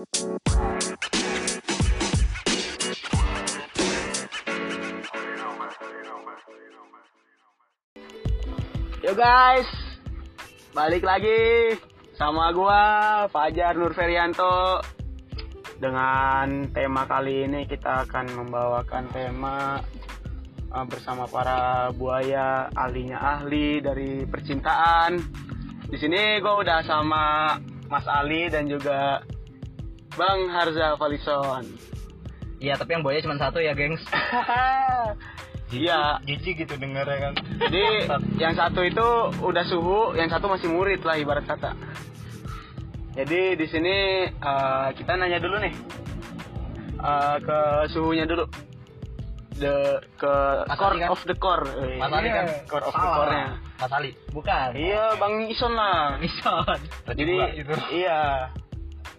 Yo guys, balik lagi sama gua Fajar Nur Ferianto. Dengan tema kali ini kita akan membawakan tema uh, bersama para buaya ahlinya ahli dari percintaan. Di sini gua udah sama Mas Ali dan juga Bang Harza Falison. Iya, tapi yang buaya cuma satu ya, gengs. Iya, Jijik gitu dengernya kan. Jadi yang satu itu udah suhu, yang satu masih murid lah ibarat kata. Jadi di sini eh, kita nanya dulu nih eh, ke suhunya dulu, the ke Mas core Ali kan? of the core, Mas Ali kan? Iya, core of the Salah. core-nya. Mas Ali. Bukan. Iya Bang Ison lah. Mission. Jadi iya,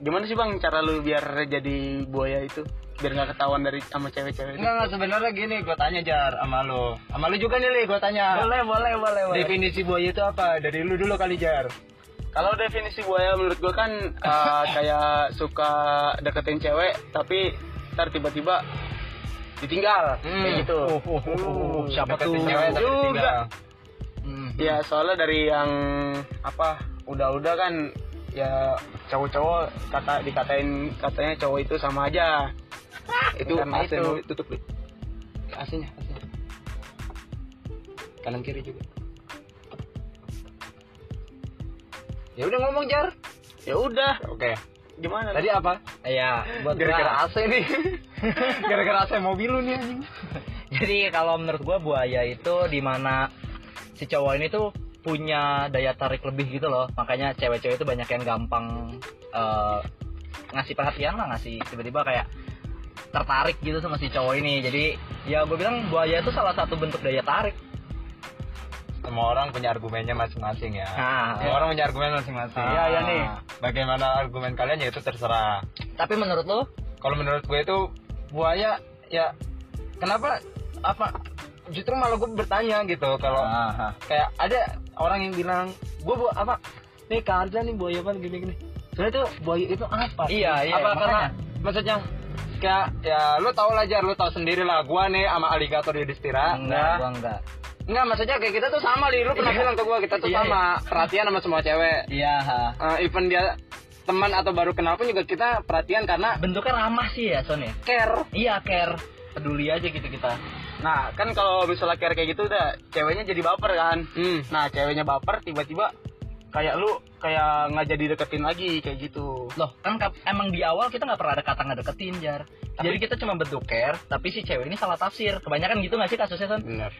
gimana sih Bang cara lu biar jadi buaya itu, biar nggak ketahuan dari sama cewek-cewek itu? Enggak, enggak sebenarnya gini, gue tanya Jar sama lu. Sama lu juga nih, Li, gue tanya. Boleh, boleh, boleh, boleh. Definisi buaya itu apa? Dari lu dulu kali, Jar. Kalau definisi buaya menurut gue kan uh, kayak suka deketin cewek tapi ntar tiba-tiba ditinggal kayak gitu. Oh, oh, oh, oh. Siapa tuh? cewek tapi Juga. ditinggal. Hmm. Ya soalnya dari yang apa udah-udah kan ya cowok-cowok kata dikatain katanya cowok itu sama aja. itu Karena itu. lu tutup Li. AC-nya, AC-nya. Kanan kiri juga. Ya udah ngomong, Jar. Ya udah, Oke. gimana? Tadi apa? Iya, buat Gara-gara AC nih. Gara-gara AC mobil lu nih anjing. Jadi kalau menurut gua buaya itu di mana si cowok ini tuh punya daya tarik lebih gitu loh. Makanya cewek-cewek itu banyak yang gampang eh, ngasih perhatian lah, ngasih tiba-tiba kayak tertarik gitu sama si cowok ini. Jadi ya gue bilang buaya itu salah satu bentuk daya tarik. semua orang punya argumennya masing-masing ya. Nah, Semua orang punya argumen masing-masing. Iya, iya nih. Bagaimana argumen kalian ya itu terserah. Tapi menurut lo Kalau menurut gue itu buaya ya kenapa apa justru malah gue bertanya gitu kalau Ah, kayak ada orang yang bilang gue bu apa nih kerja nih buaya apa gini gini. Sebenarnya tuh buaya itu apa? sih? Iya, iya, Apa karena makanya. maksudnya kayak ya lu tau lah jar lu tau sendiri lah gua nih sama aligator di Distira enggak, gua enggak. Enggak, maksudnya kayak kita tuh sama, Li. Lu pernah Iya. bilang ke gua, kita tuh Iya, sama. Perhatian sama semua cewek. Iya, ha. Eh, even dia teman atau baru kenal pun juga kita perhatian karena bentuknya ramah sih ya Son ya care. iya care peduli aja gitu kita Nah, kan kalau misalnya care kayak gitu udah ceweknya jadi baper kan. Hmm. Nah, ceweknya baper tiba-tiba kayak lu kayak nggak jadi deketin lagi kayak gitu. loh kan emang di awal kita nggak pernah ada kata ngedeketin jar jadi kita cuma bentuk care tapi si cewek ini salah tafsir kebanyakan gitu nggak sih kasusnya Son Bener.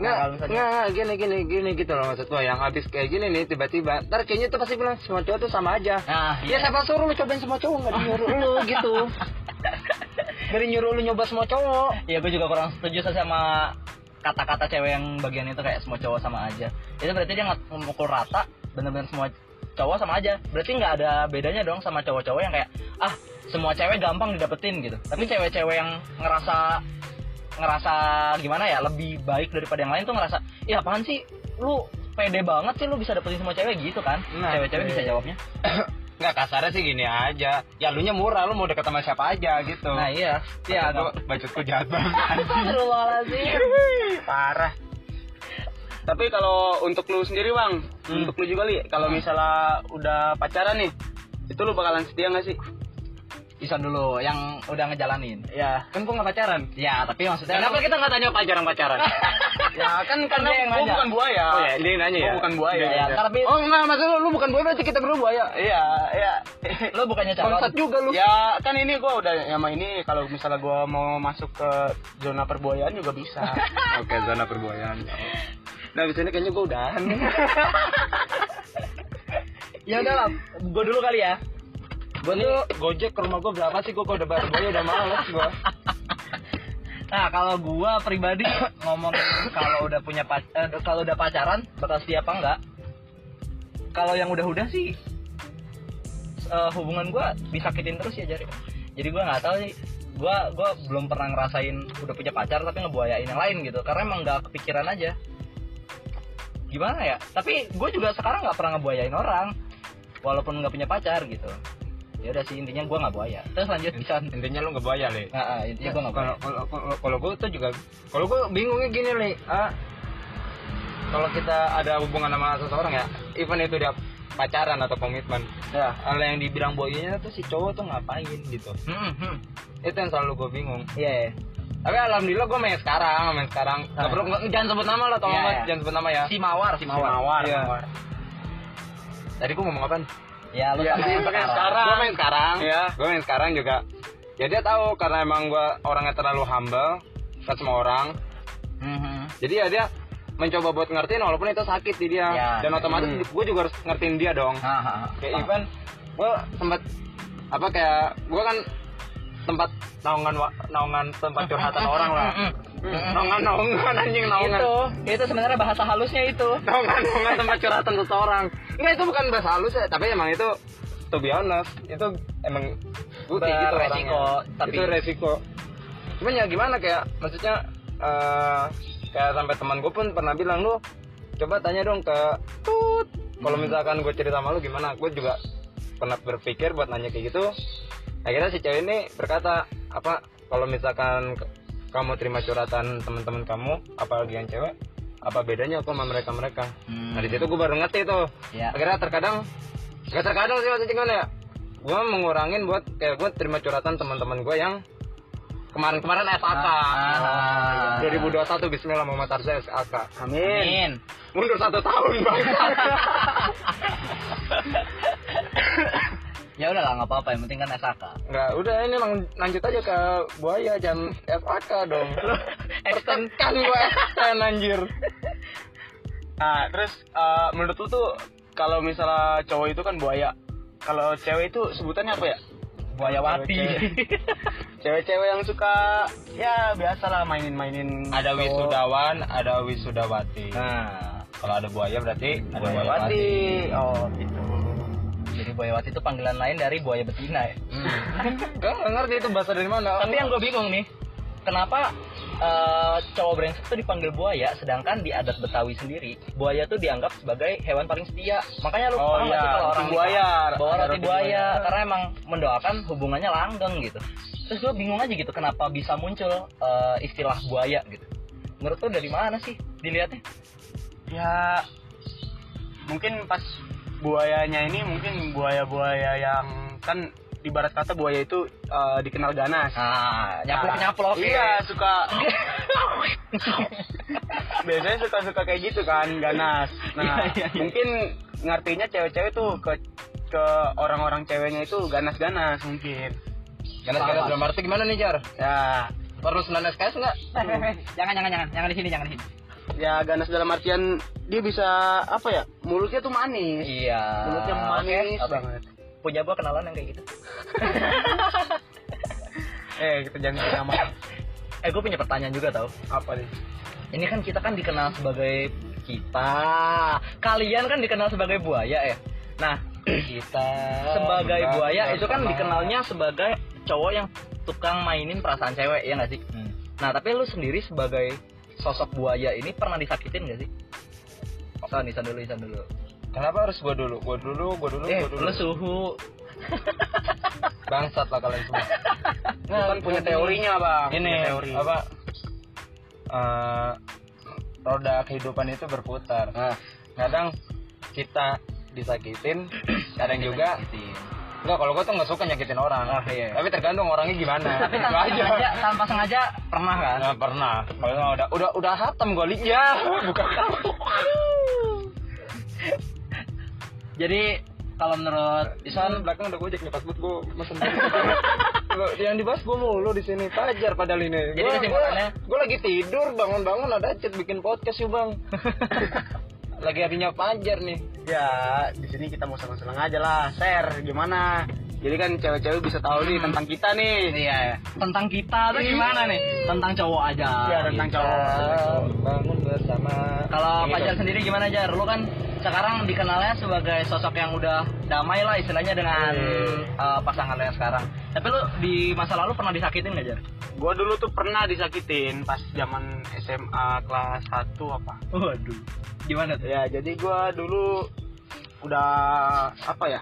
Nah, Nggak, nggak, nggak, gini, gini, gini gitu loh maksud gua. Yang habis kayak gini nih, tiba-tiba. Ntar kayaknya tuh pasti bilang, semua cowok tuh sama aja. nah Ya siapa suruh lu cobain semua cowok, nggak nyuruh lu gitu. Dari nyuruh lu nyoba semua cowok. Iya, gue juga kurang setuju sama kata-kata cewek yang bagian itu kayak semua cowok sama aja. Itu berarti dia nggak memukul rata, bener-bener semua cowok sama aja. Berarti nggak ada bedanya dong sama cowok-cowok yang kayak ah semua cewek gampang didapetin gitu. Tapi cewek-cewek yang ngerasa ngerasa gimana ya lebih baik daripada yang lain tuh ngerasa, iya apaan sih lu pede banget sih lu bisa dapetin semua cewek gitu kan? Nah, Cewek-cewek iya. bisa jawabnya. Nggak kasarnya sih gini aja. Ya lu nya murah, lu mau deket sama siapa aja gitu. Nah iya, ya, iya. bacotku jahat banget. Astagfirullahaladzim. Parah. Tapi kalau untuk lu sendiri bang, Hmm. untuk lu juga li, kalau misalnya udah pacaran nih, itu lu bakalan setia nggak sih? Ison dulu yang udah ngejalanin. Ya, kan gua nggak pacaran. Ya, tapi maksudnya Kenapa kita nggak tanya pacaran pacaran? ya kan karena yang gua bukan buaya. Oh ya, dia yang nanya Gua ya? bukan buaya. Ya. tapi- Oh enggak, maksud lu, lu bukan buaya berarti kita berdua buaya. Iya, iya. lu bukannya calon. Bangsat juga lu. Ya kan ini gua udah sama ini kalau misalnya gua mau masuk ke zona perbuayaan juga bisa. Oke, zona perbuayan. Nah, di sini kayaknya gua udahan. Ya udah lah, gua dulu kali ya. Gua tuh gojek ke rumah gua berapa sih kalau udah bayar buaya udah males gua. Nah, kalau gua pribadi ngomong kalau udah punya pac eh, kalau udah pacaran bakal setia apa enggak? Kalau yang udah-udah sih eh, hubungan gua disakitin terus ya jadi. Jadi gua nggak tahu sih. Gua gua belum pernah ngerasain udah punya pacar tapi ngebuayain yang lain gitu karena emang nggak kepikiran aja. Gimana ya? Tapi gue juga sekarang nggak pernah ngebuayain orang walaupun nggak punya pacar gitu. Ya udah sih intinya gue nggak buaya. Terus lanjut Ison intinya lu nggak buaya le. Nah, ah, intinya gue nggak buaya. kalau kalau kalau- gue tuh juga kalau gue bingungnya gini le. Ah kalau kita ada hubungan sama seseorang ya even itu dia pacaran atau komitmen ya. hal yang dibilang boynya tuh si cowok tuh ngapain gitu. Hmm, hmm. itu yang selalu gue bingung. Iya iya. tapi alhamdulillah gue main sekarang main sekarang. Nggak Ah. perlu jangan sebut nama lah tolong banget iya. jangan sebut nama ya. Si mawar si mawar, mawar Iya. mawar. Tadi gue ngomong apa ya lu sama yang pakai sekarang sekarang. gue main sekarang Iya. gue main sekarang juga ya dia tahu karena emang gue orangnya terlalu humble ke semua orang Hmm, hmm. jadi ya dia mencoba buat ngertiin walaupun itu sakit di dia Ya, dan otomatis hmm. gue juga harus ngertiin dia dong Ah, ah, ah. kayak even gue sempat apa kayak gue kan tempat naungan naungan tempat curhatan orang lah. Hmm, naungan naungan anjing naungan. Itu itu sebenarnya bahasa halusnya itu. Naungan naungan tempat curhatan seseorang. Enggak itu bukan bahasa halus ya tapi emang itu to be honest itu emang gue gitu Beresiko, orangnya. tapi- itu resiko. Cuman ya gimana kayak maksudnya eh kayak sampai teman gue pun pernah bilang lu coba tanya dong ke tut. Kalau misalkan gue cerita sama lu gimana? Gue juga pernah berpikir buat nanya kayak gitu akhirnya si cewek ini berkata apa kalau misalkan kamu terima curhatan teman-teman kamu apalagi yang cewek apa bedanya aku sama mereka mereka Hmm. nah di situ gue baru ngerti tuh ya akhirnya terkadang gak terkadang sih maksudnya gimana ya gue mengurangin buat kayak gue terima curhatan teman-teman gue yang kemarin-kemarin SAK Ah, iya. 2021 Bismillah Muhammad Arza SAK amin. Amin. mundur satu tahun bang ya udah lah nggak apa-apa yang penting kan SAK nggak udah ini lang lanjut aja ke buaya jam FAK dong. Perkenkan gue SAK anjir. Nah terus eh, menurut lu tuh kalau misalnya cowok itu kan buaya. Kalau cewek itu sebutannya apa ya? Buayawati cewek-cewek yang suka ya biasa lah mainin-mainin ada cowok. wisudawan ada wisudawati. Nah. Kalau ada buaya berarti ada buayawati oh gitu jadi buayawati itu panggilan lain dari buaya betina ya. Hmm. Gak ngerti itu bahasa dari mana. Tapi yang gue bingung nih kenapa eh, cowok brengsek tuh dipanggil buaya sedangkan di adat Betawi sendiri buaya tuh dianggap sebagai hewan paling setia. Makanya lu Oh paham iya, sih kalau orang buaya. bawa roti buaya? buaya. karena emang mendoakan hubungannya langgeng gitu. Terus gue bingung aja gitu kenapa bisa muncul eh, istilah buaya gitu. Menurut lu dari mana sih dilihatnya? Ya mungkin pas buayanya ini mungkin buaya-buaya yang kan di barat kata buaya itu eh, dikenal ganas. Ah nyaplok nyaplok iya suka. Biasanya suka-suka kayak gitu kan ganas. Nah Iya, iya, iya. mungkin ngertinya cewek-cewek tuh ke ke orang-orang ceweknya itu ganas-ganas mungkin. Ganas-ganas dalam arti gimana nih Jar? ya. Perlu 9 SKS nggak? jangan jangan jangan. Jangan di sini jangan di sini ya ganas dalam artian dia bisa apa ya mulutnya tuh manis. Iya. Mulutnya manis oke. banget. Punya gua kenalan yang kayak gitu. Eh kita jangan nama eh gue punya pertanyaan juga tau. Apa nih? Ini kan kita kan dikenal sebagai kita. Kalian kan dikenal sebagai buaya ya? Nah Kita sebagai bukan buaya itu kan bersama. dikenalnya sebagai cowok yang tukang mainin perasaan cewek ya nggak sih? Hmm. nah tapi lu sendiri sebagai sosok buaya ini pernah disakitin gak sih San, Isan dulu, Isan dulu. Kenapa harus gua dulu? Gua dulu, gua dulu, Eh, gua dulu. lu suhu. Bangsat lah kalian semua. Lu kan punya teorinya bang Ini Punya teori apa? eh, roda kehidupan itu berputar. Nah, Kadang kita disakitin, kadang juga enggak kalau gua tuh nggak suka nyakitin orang. Oh, iya. Tapi tergantung orangnya gimana. Tapi tanpa aja. sengaja, tanpa sengaja pernah kan? Nggak pernah. Kalau udah udah udah hatam gua lihat. Ya, bukan kamu. Jadi kalau menurut Isan belakang udah gojek nih pas buat gua mesen yang dibahas gua mulu di sini pajar padahal ini. Jadi kesimpulannya- gua lagi tidur bangun-bangun ada chat bikin podcast yuk bang. lagi harinya pajar nih. Ya di sini kita mau senang-senang aja lah Share gimana Jadi kan cewek-cewek bisa tahu nih tentang kita nih iya tentang kita tuh gimana nih? Tentang cowok aja. Iya, tentang cowok. bangun bersama. Kalau Gitu. Fajar sendiri gimana Jar? Lu kan sekarang dikenalnya sebagai sosok yang udah damai lah istilahnya dengan Hmm. uh, pasangan lo yang sekarang. Tapi lu di masa lalu pernah disakitin gak Jar? Gue dulu tuh pernah disakitin Pas zaman SMA kelas 1 apa Waduh. Gimana tuh? Ya jadi gue dulu Udah Apa ya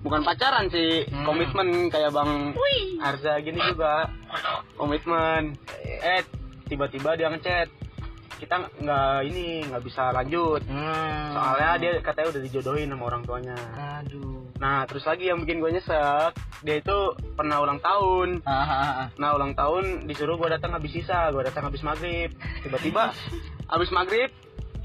bukan pacaran sih Hmm. komitmen kayak bang Arza gini juga. Komitmen. Eh tiba-tiba dia ngechat. Kita nggak ini nggak bisa lanjut. Hmm. soalnya dia katanya udah dijodohin sama orang tuanya. Aduh. Nah terus lagi yang bikin gue nyesek dia itu pernah ulang tahun. Ah, ah, ah. nah ulang tahun disuruh gue datang habis sisa gue datang habis maghrib. Tiba-tiba habis maghrib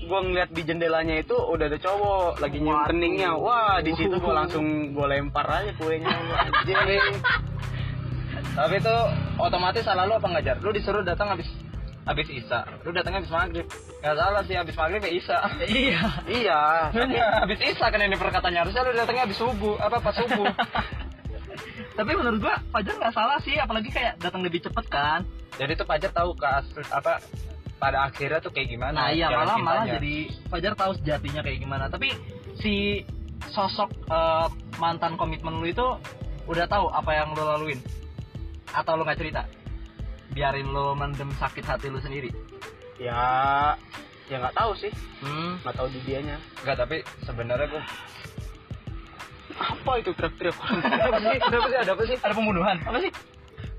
gue ngeliat di jendelanya itu udah ada cowok lagi nyium keningnya wah di situ gue langsung gue lempar aja kuenya anjing Tapi itu otomatis salah lu apa nggak jar? Lu disuruh datang habis habis Isya. Lu datangnya habis maghrib. Gak salah sih habis maghrib ya Isya. iya iya habis Isya kan ini perkataannya harusnya lu datangnya habis subuh apa pas subuh. tapi menurut gua Fajar nggak salah sih apalagi kayak datang lebih cepet kan Jadi tuh Pajar tahu ke asli apa pada akhirnya tuh kayak gimana. nah iya malah malah jadi Fajar tahu sejatinya kayak gimana tapi si sosok eh, mantan komitmen lu itu udah tahu apa yang lu laluin atau lu nggak cerita biarin lu mendem sakit hati lu sendiri ya ya nggak tahu sih hmm. nggak tahu di dianya Enggak, tapi sebenarnya gua apa itu teriak-teriak apa? Kenapa sih? Ada apa sih? ada pembunuhan apa sih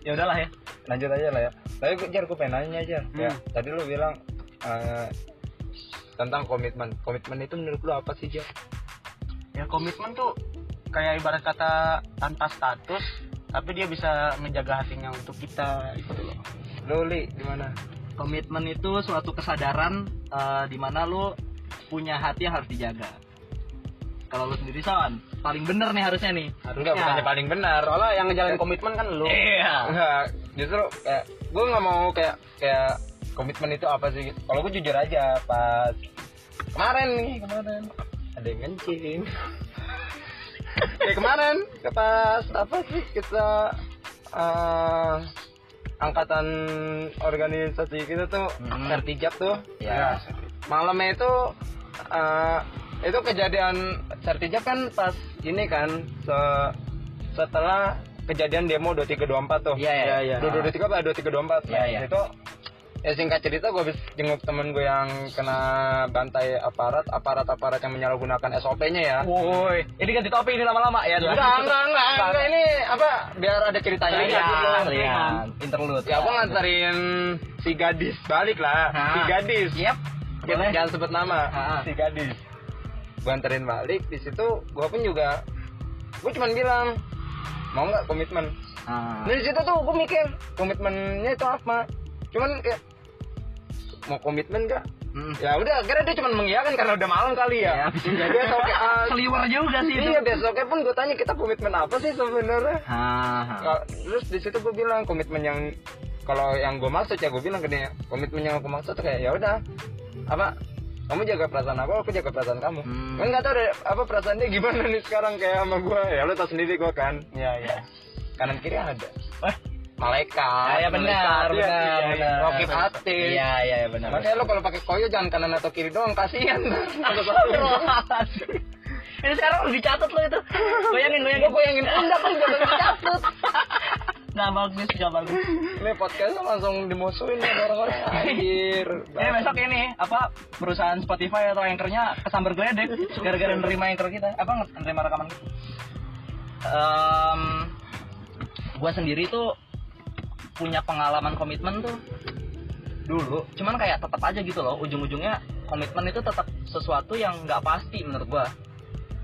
ya udahlah ya Lanjut aja lah ya. Tapi jar gue pengen nanya aja. Hmm. Ya, tadi lu bilang eh, tentang komitmen. Komitmen itu menurut lu apa sih, Jar? ya komitmen tuh kayak ibarat kata tanpa status tapi dia bisa menjaga hatinya untuk kita itu loh Lu li gimana? komitmen itu suatu kesadaran eh, di mana lu punya hati yang harus dijaga kalau lu sendiri son paling bener nih harusnya nih Enggak, bukannya paling benar. soalnya yang ngejalanin komitmen kan lu iya Enggak, justru kayak gue nggak mau kayak kayak komitmen itu apa sih? Kalau gue jujur aja pas kemarin nih kemarin ada yang ngencing. kayak kemarin ke pas apa sih kita eh, angkatan organisasi kita tuh Mhm. sertijab tuh. Ya. Malamnya itu eh, itu kejadian sertijab kan pas ini kan se- setelah kejadian demo 2324 tuh. Iya, iya, iya. 2223 apa 2324? Iya, iya. Itu ya singkat cerita gue habis jenguk temen gue yang kena bantai aparat, aparat-aparat yang menyalahgunakan SOP-nya ya. woi ini ganti topi ini lama-lama ya Enggak, enggak, enggak, enggak, ini apa biar ada ceritanya gitu. Kalian, interlude Ya gue nganterin si gadis balik lah, Hah. si gadis. yep jangan sebut nama, Ah. si gadis. Gue anterin balik, di situ gue pun juga, gue cuman bilang, mau nggak komitmen? Ah. Dari situ tuh gue mikir, komitmennya itu apa? Cuman kayak, mau komitmen nggak? Hmm. Ya udah, akhirnya dia cuma mengiyakan karena udah malam kali ya. Ya, Ya, besoknya, ah, Seliwer juga sih itu iya besoknya pun gue tanya kita komitmen apa sih sebenarnya? Ah, Kalau- Terus di situ gue bilang komitmen yang kalau yang gue maksud ya gue bilang ke dia komitmen yang aku maksud kayak ya udah apa kamu jaga perasaan aku aku jaga perasaan kamu Hmm. kan nggak tahu deh apa perasaan dia gimana nih sekarang kayak sama gue ya lo tau sendiri gue kan ya ya kanan kiri ada Wah. malaikat Ah, ya benar, malaikat, iya, benar, iya, benar. Hati Iya, iya, iya, benar. makanya lo kalau pakai koyo jangan kanan atau kiri doang kasihan Ini sekarang udah dicatat lo itu. Bayangin, bayangin. gue bayangin pundak kan jangan dicatut Nggak bagus, nggak bagus. ini podcast langsung dimusuhin nih orang-orang. Anjir. Ini besok ini apa perusahaan Spotify atau anchornya kesambar geledek gara-gara nerima anchor kita. Apa nerima rekaman? Kita. Em, gua sendiri tuh punya pengalaman komitmen tuh dulu. Cuman kayak tetap aja gitu loh ujung-ujungnya komitmen itu tetap sesuatu yang nggak pasti menurut gua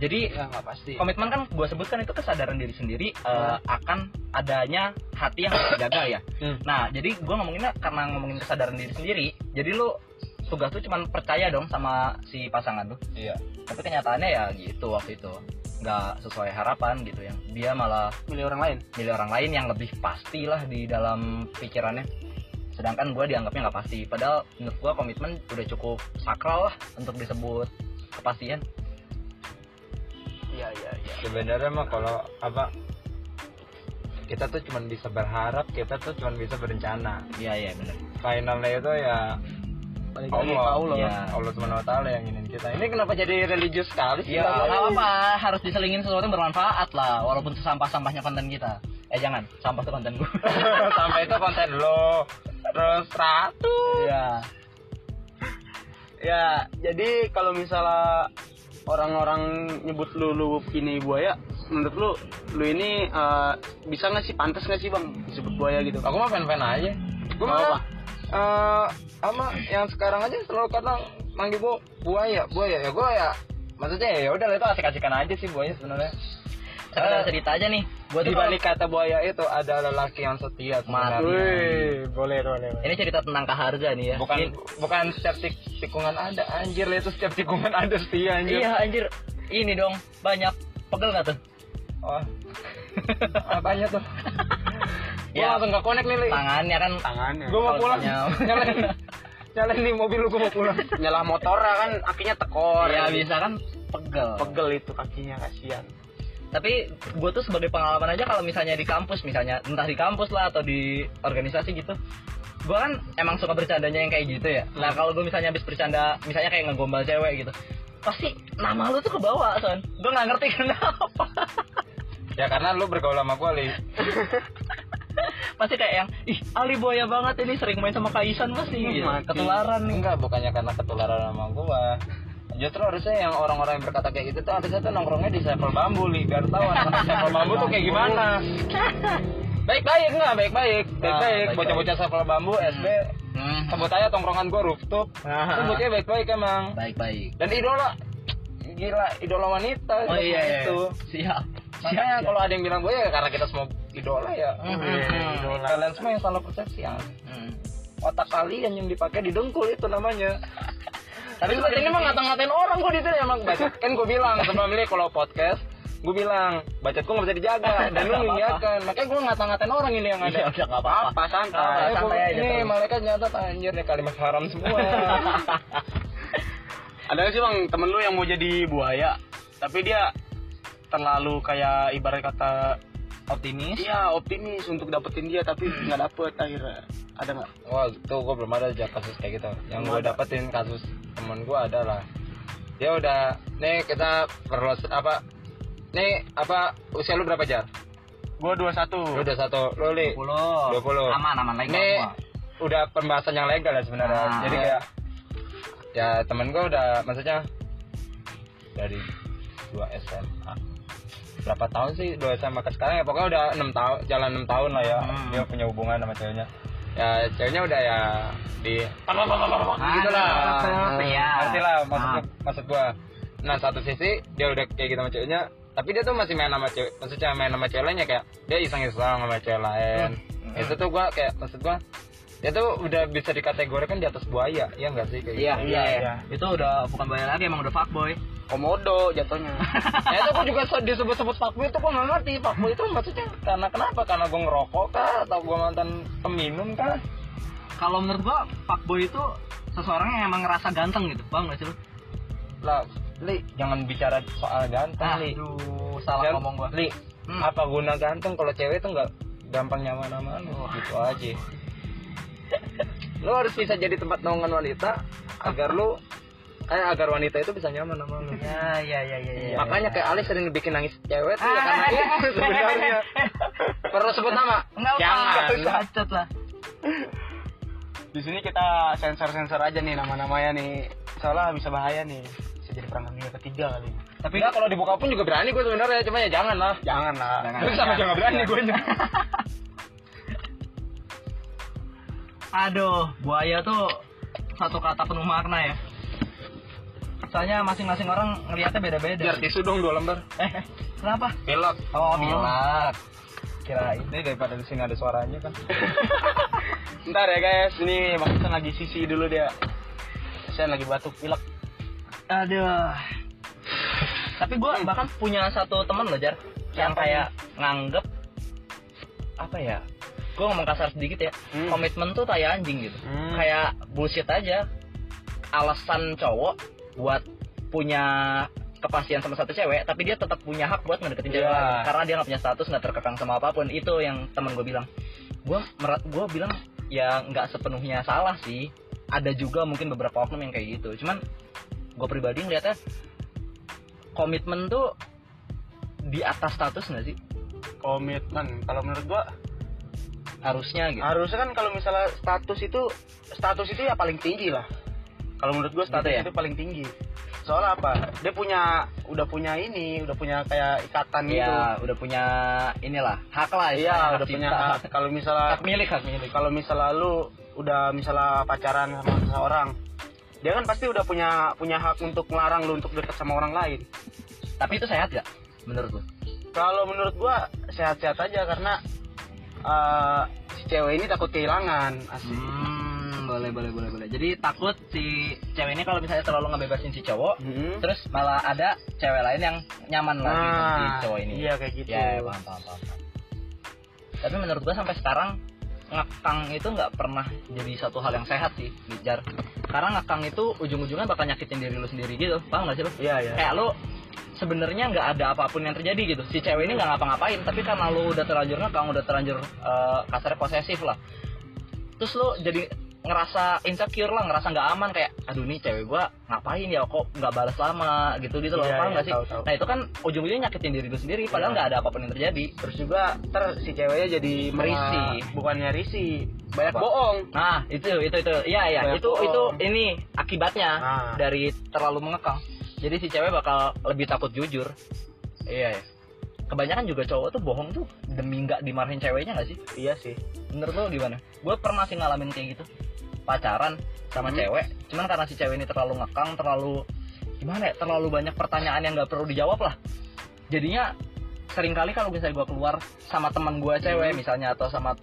jadi ya pasti. komitmen kan gue sebutkan itu kesadaran diri sendiri eh, akan adanya hati yang harus dijaga ya. Hmm. Nah, jadi gue ngomonginnya karena ngomongin kesadaran diri sendiri, jadi lu tugas tuh cuman percaya dong sama si pasangan tuh. iya. Tapi kenyataannya ya gitu waktu itu. Nggak sesuai harapan gitu yang dia malah milih orang lain? milih orang lain yang lebih pasti lah di dalam pikirannya. Sedangkan gue dianggapnya nggak pasti. Padahal menurut gue komitmen udah cukup sakral lah untuk disebut kepastian iya iya iya. Sebenarnya mah kalau apa kita tuh cuma bisa berharap kita tuh cuma bisa berencana. Iya iya benar finalnya itu ya balik Allah. Allah. Iya. Allah subhanahu wa taala yang ingin kita. Ini kenapa jadi religius sekali sih? Ya, nggak apa harus diselingin sesuatu yang bermanfaat lah, walaupun sesampah-sampahnya konten kita. Eh jangan, sampah tuh konten gue. sampai itu konten lo. Terus ratu Iya. ya jadi kalau misalnya orang-orang nyebut lu lu ini buaya menurut lu lu ini eh, bisa nggak sih? Pantas nggak sih bang disebut buaya gitu? Aku mah fan fan aja gue apa. eh sama yang sekarang aja selalu kadang manggil gue buaya buaya. Ya gue ya maksudnya ya udah itu asik-asikan aja sih buaya sebenarnya ada Eh, cerita aja nih. Buat di balik kata buaya itu ada lelaki yang setia sebenarnya. Wih, boleh boleh boleh. Ini cerita tentang Kaharja nih ya. bukan Ini- bukan setiap tik- tikungan ada anjir itu setiap tikungan ada setia anjir Iya anjir. Ini dong banyak pegel nggak tuh? oh apanya tuh Gua Ya. langsung gak connect nih li Tangannya kan tangannya gue mau pulang nyalain nyalain nih mobil lu gue mau pulang nyala motor kan kakinya tekor ya bisa kan pegel. pegel itu kakinya kasihan Tapi gue tuh sebagai pengalaman aja kalau misalnya di kampus misalnya entah di kampus lah atau di organisasi gitu. Gue kan emang suka bercandanya yang kayak gitu ya. Nah kalau gue misalnya habis bercanda, misalnya kayak ngegombal cewek gitu, pasti nama lu tuh kebawa son. Gue nggak ngerti kenapa. ya karena lu bergaul sama gue li pasti kayak yang ih Ali Boya banget ini sering main sama Kaisan pasti gitu. Mati. Ketularan nih. enggak bukannya karena ketularan sama gue justru harusnya yang orang-orang yang berkata kayak gitu tuh harusnya tuh nongkrongnya di sevel bambu li biar tahu anak-anak sevel bambu tuh kayak gimana baik-baik enggak baik-baik baik-baik baik-baik. bocah-bocah sevel bambu SD Hmm. sebut aja tongkrongan gue rooftop Ah. itu bocahnya baik-baik emang Baik-baik. dan idola gila idola wanita Oh iya, iya. itu Siap. makanya kalau ada yang bilang gue ya karena kita semua idola ya Mhm. idola kalian semua yang salah persepsi ya. Hmm. otak kalian yang dipakai di dengkul itu namanya tapi Tapi ini mah ngata-ngatain orang gue di sini emang bacot kan gue bilang sebelum ini kalau podcast gue bilang bacotku nggak bisa dijaga. Dan lu mengiyakan makanya gue ngata-ngatain orang ini yang ada Iya, udah nggak apa-apa. apa santai santai aja ini malaikat nyata anjir nih kalimat haram semua. Ada sih bang temen lu yang mau jadi buaya tapi dia terlalu kayak ibarat kata Optimis. iya optimis untuk dapetin dia tapi nggak dapet akhirnya ada nggak Wah, itu gue belum ada aja kasus kayak gitu. Yang gue dapetin kasus temen gue adalah dia udah, nih kita perlu apa? Nih apa usia lu berapa jar? gua dua satu Lu udah satu, lu li. 20. 20. Aman, aman lagi Ini udah pembahasan yang legal ya sebenarnya. Ah. Jadi kayak ya temen gue udah maksudnya dari dua SMA berapa tahun sih dua SMA ke sekarang ya pokoknya udah enam tahun jalan enam tahun lah ya Hmm. dia punya hubungan sama ceweknya ya ceweknya udah ya di gitu lah Iya. ngerti lah maksud Ah. maksud gua nah satu sisi dia udah kayak gitu sama ceweknya tapi dia tuh masih main sama cewek maksudnya main sama cewek lainnya kayak dia iseng-iseng sama cewek lain Hmm. itu tuh gua kayak maksud gua dia tuh udah bisa dikategorikan di atas buaya ya enggak sih kayak Iya, gitu iya, Iya, iya. Itu udah bukan bayar lagi, emang udah fuckboy. Komodo jatuhnya. Ya itu gua juga se- disebut-sebut fuckboy itu gua nggak ngerti. Fuckboy itu maksudnya karena kenapa? Karena gua ngerokok kah? Atau gua mantan peminum kah? Kalau menurut gua, fuckboy itu seseorang yang emang ngerasa ganteng gitu. Bang, gak sih lu? lah li jangan bicara soal ganteng li. Aduh, salah Dan, ngomong gua. li Hmm. apa guna ganteng kalau cewek itu nggak gampang nyaman sama lu gitu aja. Lu harus bisa jadi tempat naungan wanita agar lu eh agar wanita itu bisa nyaman sama lu. Ya, ya, ya, ya, ya. makanya kayak Ali sering bikin nangis cewek tuh ya Ah, karena eh, itu sebenarnya. Perlu sebut nama? Enggak jangan. Usah, bacot lah. di sini kita sensor sensor aja nih nama-namanya nih. Soalnya bisa bahaya nih. Bisa jadi perang dunia ketiga kali. Tapi nggak kalau dibuka pun juga berani gue sebenarnya. Cuma ya jangan lah. Jangan lah. Jangan. Tapi sama aja nggak berani gue Aduh, buaya tuh satu kata penuh makna ya. Soalnya masing-masing orang ngelihatnya beda-beda. biar tisu dong dua lembar Eh, eh, kenapa? pilot Oh, pilak. Kirain. ini daripada di sini ada suaranya kan Ntar ya guys, ini Hasan lagi sisi dulu dia. Saya lagi batuk pilek. Aduh. Tapi gue bahkan punya satu temen loh, Jar. Yang kayak nganggep apa ya? Gue ngomong kasar sedikit ya. Hmm. Komitmen tuh tai anjing gitu. Hmm. Kayak bullshit aja. Alasan cowok buat punya kepastian sama satu cewek, tapi dia tetap punya hak buat ngedeketin cewek Iya. lain. Karena dia nggak punya status, nggak terkekang sama apa pun. Itu yang temen gue bilang. Gue merat, gue bilang ya nggak sepenuhnya salah sih. Ada juga mungkin beberapa oknum yang kayak gitu. Cuman gue pribadi ngeliatnya komitmen tuh di atas status nggak sih? Komitmen. Kalau menurut gua Harusnya gitu. harusnya kan kalau misalnya status itu status itu ya paling tinggi lah. Kalau menurut gua status Gitu ya? itu paling tinggi. soalnya apa dia punya udah punya ini udah punya kayak ikatan gitu Iya, udah punya inilah hak lah iya istilahnya, udah punya hak kalau misalnya hak milik hak milik. kalau misalnya lu udah misalnya pacaran sama seseorang dia kan pasti udah punya punya hak untuk melarang lu untuk dekat sama orang lain Tapi itu sehat gak menurut lu? kalau menurut gua sehat-sehat aja karena eh, si cewek ini takut kehilangan asli Hmm, boleh boleh boleh boleh. Jadi takut si cewek ini kalau misalnya terlalu ngebebasin si cowok, Mhm. terus malah ada cewek lain yang nyaman lagi sama si nah cowok ini. iya kayak gitu Ya, ya, paham, paham, paham. Tapi menurut gua sampai sekarang ngekang itu nggak pernah jadi satu hal yang sehat sih, Jar. Karena ngekang itu ujung-ujungnya bakal nyakitin diri lu sendiri gitu, paham gak sih lu? iya iya Kayak lu sebenarnya nggak ada apa pun yang terjadi gitu. Si cewek ini nggak ngapa-ngapain, tapi karena lu udah terlanjur ngekang, udah terlanjur eh, kasarnya posesif lah. Terus lu jadi ngerasa insecure lah, ngerasa nggak aman kayak, aduh nih cewek gua ngapain ya kok nggak balas lama gitu gitu loh, Iya, paham iya, nggak sih? tahu, tahu. Nah itu kan ujung-ujungnya nyakitin diri lu sendiri, padahal Iya. nggak ada apa pun yang terjadi. terus juga ter si ceweknya jadi Merisi. bukannya risih banyak Apa? bohong Nah itu itu itu, iya iya itu bohong. itu ini akibatnya Nah. dari terlalu mengekang. Jadi si cewek bakal lebih takut jujur. Iya ya. Kebanyakan juga cowok tuh bohong tuh demi nggak dimarahin ceweknya nggak sih? iya sih Menurut lo gimana? Gue pernah sih ngalamin kayak gitu pacaran sama Hmm. cewek, cuman karena si cewek ini terlalu ngekang, terlalu gimana ya? Terlalu banyak pertanyaan yang nggak perlu dijawab lah. Jadinya sering kali kalau misalnya gue keluar sama teman gue cewek Hmm. misalnya atau sama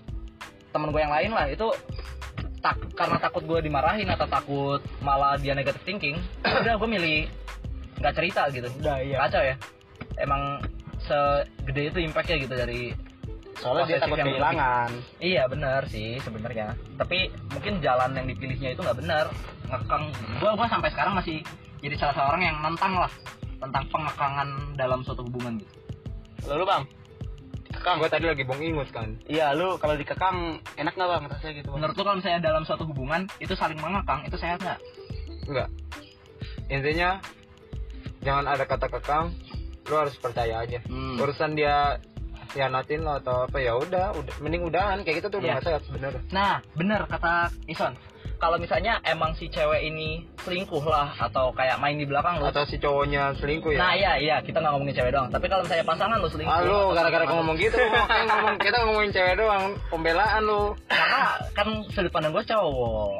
teman gue yang lain lah itu tak karena takut gue dimarahin atau takut malah dia negative thinking udah gue milih nggak cerita gitu udah iya kacau ya emang segede itu impactnya gitu dari soalnya dia takut kehilangan Iya benar sih sebenarnya. Tapi mungkin jalan yang dipilihnya itu nggak benar. Ngekang. Gua gua sampai sekarang masih jadi salah seorang yang nentang lah tentang pengekangan dalam suatu hubungan gitu. lalu bang Kang, gue tadi lagi bong ingus kan. iya lu kalau dikekang enak nggak bang rasanya gitu bang Menurut lu kalau misalnya dalam suatu hubungan itu saling mengekang itu sehat nggak? Enggak. Intinya jangan ada kata kekang. Lu harus percaya aja. Hmm. Urusan dia hianatin lo atau apa ya udah, udah mending udahan kayak gitu tuh udah Iya. nggak sehat bener. Nah benar kata Ison. Kalau misalnya emang si cewek ini selingkuh lah atau kayak main di belakang lu. Atau si cowoknya selingkuh ya. Nah iya iya kita nggak ngomongin cewek doang. Tapi kalau misalnya pasangan lu selingkuh. Ah atau gara-gara ngomong gitu makanya ngomong kita ngomongin cewek doang pembelaan lu. Karena kan sudut pandang gue cowok.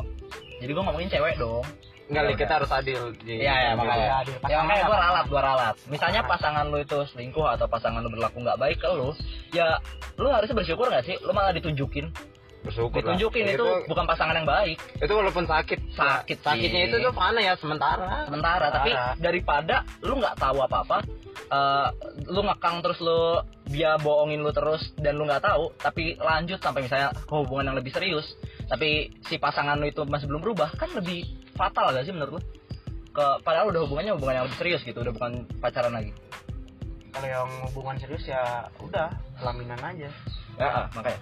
Jadi gue ngomongin cewek dong. Enggak, Ya kita udah. harus adil. Ji. Iya ya makanya. Iya, adil. Ya makanya gue apa? ralat, gue ralat. Misalnya pasangan lu itu selingkuh atau pasangan lu berlaku nggak baik ke lu, ya lu harusnya bersyukur nggak sih? Lu malah ditunjukin, Bersyukur lah. ditunjukin itu, bukan pasangan yang baik. itu walaupun sakit Sakit sih. sakitnya itu tuh fana ya sementara Sementara, tapi Sementara. daripada lu nggak tahu apa-apa, eh, lu ngekang terus lu dia bohongin lu terus dan lu nggak tahu, tapi lanjut sampai misalnya hubungan yang lebih serius, tapi si pasangan lu itu masih belum berubah, kan lebih fatal gak sih menurut lu? Ke, padahal udah hubungannya hubungan yang lebih serius gitu, udah bukan pacaran lagi. kalau yang hubungan serius ya udah pelaminan aja Ya, makanya.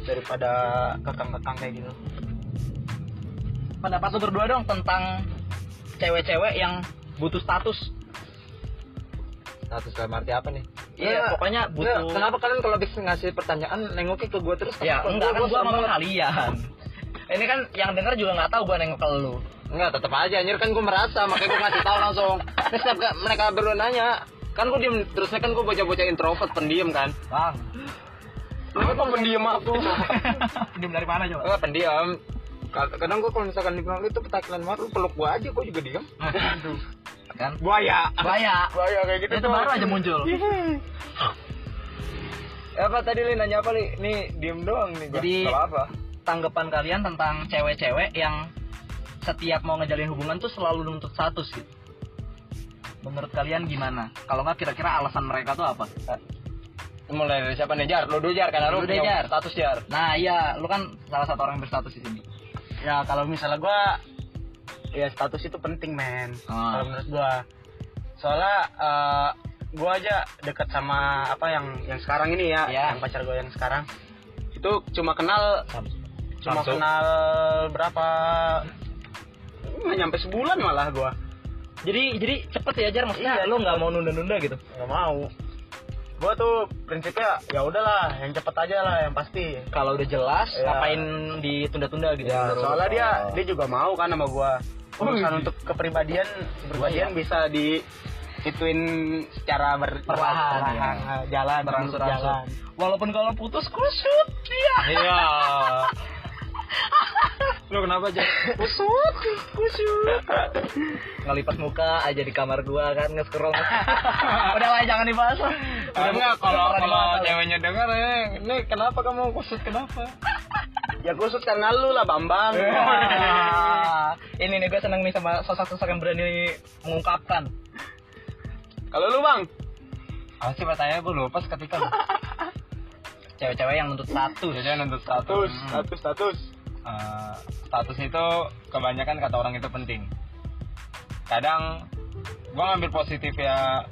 daripada kekang-kekang kayak gitu pendapat lu berdua dong tentang cewek-cewek yang butuh status. status dalam arti apa nih Iya, Ya, pokoknya ya, butuh. kenapa kalian kalau habis ngasih pertanyaan nengoknya ke gue terus Ya, enggak kan ngomong sama- kalian. Ini kan yang denger juga nggak tahu gua nengok ke lu. enggak tetap aja anjir kan gue merasa makanya gue ngasih tahu langsung terus setiap ka- mereka berdua nanya kan gue diem terusnya kan gue bocah-bocah introvert pendiam kan Bang. lu kok pendiam aku Ini dari mana coba? enggak pendiam Kad- kadang gue kalau misalkan dibilang lu tuh petakilan banget lu peluk gue aja gue juga diam Aduh. Kan? buaya Bahaya. buaya kayak gitu Itu baru aja muncul. apa tadi li nanya apa li nih diem doang nih gua. Jadi- apa Tanggapan kalian tentang cewek-cewek yang setiap mau ngejalin hubungan tuh selalu nuntut status gitu. Menurut kalian gimana? Kalau nggak kira-kira alasan mereka tuh apa? mulai dari siapa nih jar lu dulu jar karena lu Lu deh, punya Jar. status jar Nah iya, lu kan salah satu orang yang berstatus di sini. ya kalau misalnya gua ya status itu penting men Ah. kalau menurut gua soalnya eh, gua aja dekat sama apa yang yang sekarang ini ya Iya. yang pacar gua yang sekarang itu cuma kenal cuma Langsung. kenal berapa nggak nyampe sebulan malah gua Jadi jadi cepet ya Jar maksudnya Iya, lu nggak mau nunda-nunda gitu. nggak mau gua tuh prinsipnya ya udahlah yang cepet aja lah yang pasti Kalau udah jelas Iya. ngapain ditunda-tunda gitu. ya soalnya dia Oh. dia juga mau kan sama gua urusan untuk kepribadian kepribadian bisa di ituin secara ber, Perlahan, perlahan, ya. jalan Berangsur-angsur. jalan. Walaupun kalau putus kusut, iya. Lu kenapa aja? Kusut, kusut. Ngelipat muka aja di kamar gua kan nge-scroll. Udah lah jangan dibahas lah. Udah enggak kalau kalau ceweknya denger eh, ini kenapa kamu kusut kenapa? Ya kusut karena lu lah Bambang. Ah, ini nih gue seneng nih sama sosok-sosok yang berani mengungkapkan. Kalau lu Bang, Apa sih pertanyaan gue lupa seketika. Cewek-cewek yang nuntut status. Jadi nuntut status, status. status, status. Eh, status itu kebanyakan kata orang itu penting. Kadang gua ngambil positif ya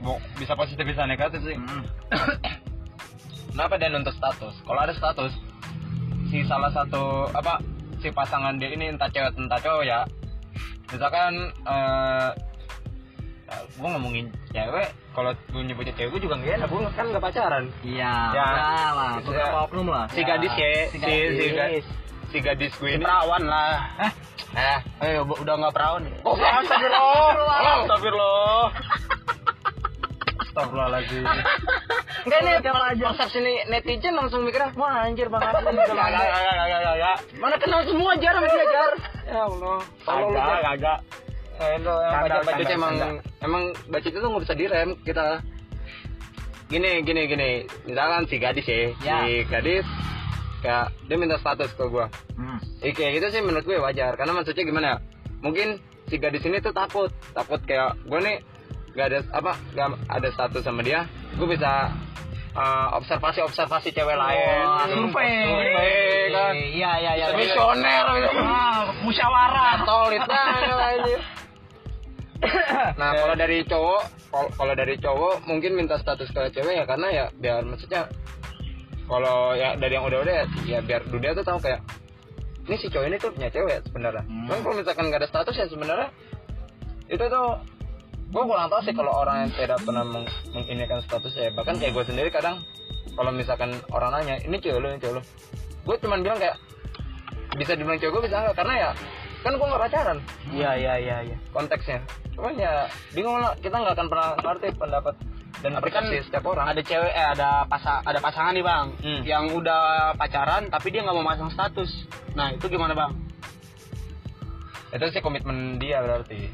bu- bisa positif bisa negatif sih. Hmm. Kenapa dia nuntut status? Kalau ada status, si salah satu apa si pasangan dia ini entah cewek entah cowok ya, misalkan eh gue ngomongin cewek, kalau gue nyebutnya cewek gue juga nggak enak, gue kan nggak pacaran. Iya, Ya. ya, lah, beberapa oknum lah. Si gadis ya, si si, si, gadis. Si gadis gue ini. perawan lah. Hah? Eh, Eh, bu- udah nggak perawan. ya? Oh, astagfirullah. Astagfirullah. Astagfirullahaladzim. Enggak nih, aja. Persepsi nih netizen langsung mikirnya, wah anjir bang ini Gak, gak, anda." gak, gak, gak, gak, gak. Mana kenal semua jar sama dia jar. Ya Allah. Tolong lu, Kagak. Eh, lo yang bacot canda, emang emang bacot itu nggak bisa direm kita. Gini gini gini, misalkan si gadis ya, Ya. si gadis kayak dia minta status ke gua. Hmm. Eh, kayak gitu sih menurut gue wajar karena maksudnya gimana ya? Mungkin si gadis ini tuh takut, takut kayak gue nih gak ada apa gak ada status sama dia, gue bisa uh, observasi-observasi cewek lain. Wah, Hmm, survei. survei kan. Iya, iya, iya. Misioner gitu. Ah, musyawarah. Nah, anjir. Nah, kalau dari cowok, kalau dari cowok mungkin minta status ke cewek ya karena ya biar maksudnya kalau ya dari yang udah-udah ya, ya biar dunia tuh tahu kayak ini si cowok ini tuh punya cewek sebenarnya. Hmm. Cuman kalau misalkan nggak ada status ya sebenarnya itu tuh gue kurang tahu sih kalau orang yang tidak pernah meng menginikan status ya bahkan kayak gue sendiri kadang kalau misalkan orang nanya ini cewek lu ini cewek lu gue cuman bilang kayak bisa dibilang cewek gue bisa nggak karena ya kan gue nggak pacaran Iya, iya, iya, iya. konteksnya cuman ya bingung lah kita nggak akan pernah ngerti pendapat dan Tapi kan setiap orang Ada cewek, eh, ada pasa, ada pasangan nih bang, Hmm. yang udah pacaran tapi dia nggak mau masang status. Nah itu gimana bang? itu sih komitmen dia berarti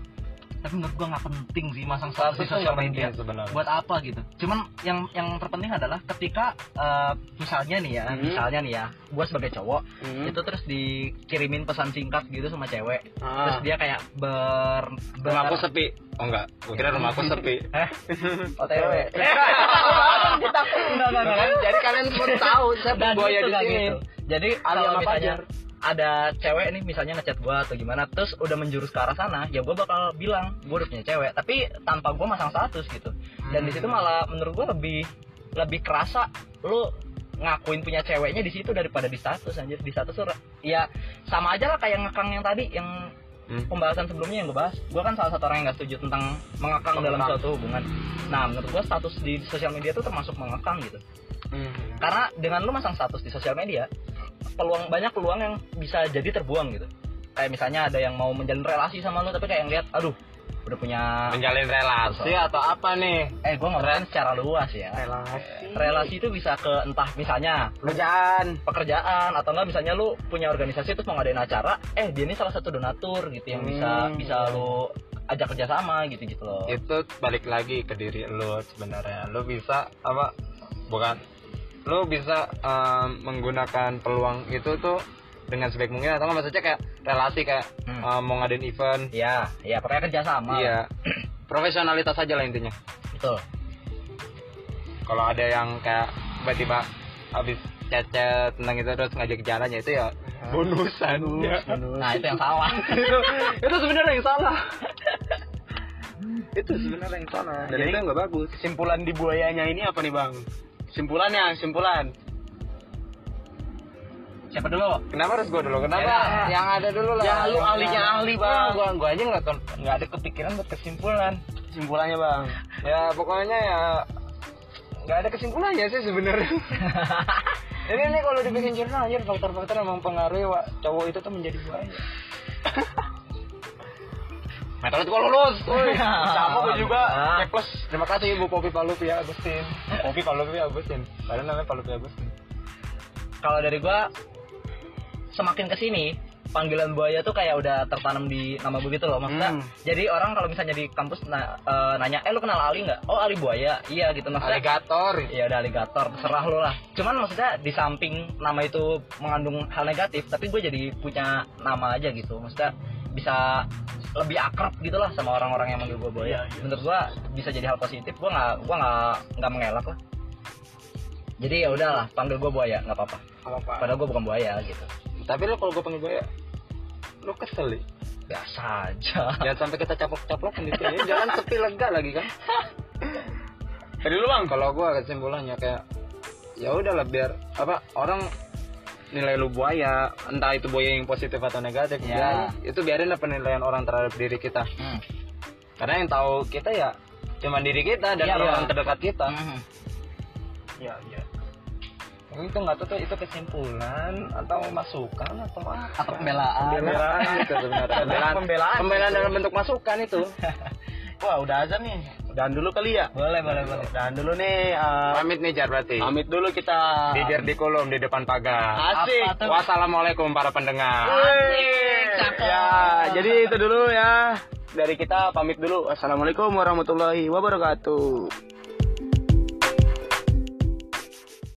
Tapi menurut gua nggak penting sih masang Status di sosial media. penting sebenarnya. Buat apa gitu? Cuman yang yang terpenting adalah ketika eh, misalnya nih ya, Hmm. misalnya nih ya, gua sebagai cowok Hmm. itu terus dikirimin pesan singkat gitu sama cewek. Ah. Terus dia kayak ber, ber rumahku sepi oh enggak gue kira rumahku sepi Eh, OTW Enggak, enggak, enggak, kan jadi kalian semua tahu saya buaya gitu, di sini gitu. Jadi kalau misalnya Fajar. Ada cewek nih misalnya ngechat gua atau gimana terus udah menjurus ke arah sana ya gua bakal bilang gua udah punya cewek tapi tanpa gua masang status gitu. Dan di situ malah menurut gua lebih lebih kerasa lu ngakuin punya ceweknya di situ daripada di status anjir. Di status tuh ya sama aja lah kayak ngekang yang tadi yang Hmm. pembahasan sebelumnya yang gue bahas. Gue kan salah satu orang yang nggak setuju tentang mengekang dalam suatu hubungan. Nah menurut gue status di sosial media itu termasuk mengekang gitu. Hmm. karena dengan lu masang status di sosial media peluang banyak peluang yang bisa jadi terbuang gitu kayak misalnya ada yang mau menjalin relasi sama lu tapi kayak ngeliat aduh udah punya menjalin relasi atau apa nih eh gue ngomongin secara luas ya Relasi. relasi itu bisa ke entah misalnya Kerjaan. pekerjaan atau enggak misalnya lu punya organisasi terus mau ngadain acara eh dia ini salah satu donatur gitu yang bisa Hmm. bisa lu ajak kerjasama gitu gitu loh itu balik lagi ke diri lu sebenarnya lu bisa apa bukan lu bisa em, menggunakan peluang itu tuh dengan sebaik mungkin atau maksudnya kayak relasi kayak Hmm. em, mau ngadain event. Ya ya pokoknya kerjasama iya. Profesionalitas aja lah intinya. Betul. Kalau ada yang kayak tiba-tiba habis chat-chat tentang itu terus ngajak jalan ya itu ya bonusan. Ya. nah itu yang salah. Itu itu sebenarnya yang salah. Itu sebenarnya yang salah. Dan Jadi- itu nggak bagus. Kesimpulan di buayanya ini apa nih bang? Simpulannya, simpulan. siapa dulu kenapa harus gue dulu kenapa Ya. yang ada dulu lah Ya, lu ahlinya ahli, Bang. gue gue aja nggak nggak ada kepikiran buat kesimpulan Simpulannya bang. ya pokoknya ya nggak ada kesimpulannya sih sebenarnya ini nih kalau dibikin jurnal aja faktor-faktor yang mempengaruhi wa- cowok itu tuh menjadi buaya Meteorit gua lulus. Woi, Sama gue juga. Ah. C plus. Terima kasih Ibu Popi Palupi Agustin. Popi Palupi Agustin. Padahal namanya Palupi Agustin. kalau dari gua semakin ke sini panggilan buaya tuh kayak udah tertanam di nama gue gitu loh maksudnya Hmm. jadi orang kalau misalnya di kampus na- eh, nanya eh lu kenal Ali nggak oh Ali buaya iya gitu maksudnya Aligator. ya udah aligator terserah lu lah cuman maksudnya di samping nama itu mengandung hal negatif tapi gue jadi punya nama aja gitu maksudnya bisa lebih akrab gitu lah sama orang-orang yang manggil gue buaya Iya, iya. menurut gue bisa jadi hal positif gue nggak gue nggak nggak mengelak lah jadi ya udahlah panggil gue buaya nggak apa-apa Apa? padahal gue bukan buaya gitu Tapi lo kalau gue panggil buaya, lo kesel ya? biasa aja Jangan sampai kita caplok-caplokan gitu ya. Jangan sepi lega lagi kan. Dari lu bang. Kalau gue kesimpulannya kayak ya udahlah biar apa orang nilai lu buaya entah itu buaya yang positif atau negatif Ya. ya itu biarin lah penilaian orang terhadap diri kita Hmm. karena yang tahu kita ya cuma diri kita dan Iya, orang iya. terdekat kita Hmm. Iya iya. itu nggak tahu tuh itu kesimpulan atau masukan atau apa atau pembelaan pembelaan gitu sebenarnya pembelaan Pembelaan. pembelaan dalam bentuk masukan itu Wah udah azan nih. Udahan dulu kali ya. boleh boleh boleh Udahan dulu nih. eh, pamit nih jar berarti pamit dulu kita. bibir di kolom di depan pagar Asik. Wassalamualaikum para pendengar cakep. Ya, jadi itu dulu ya. Dari kita pamit dulu. Assalamualaikum warahmatullahi wabarakatuh.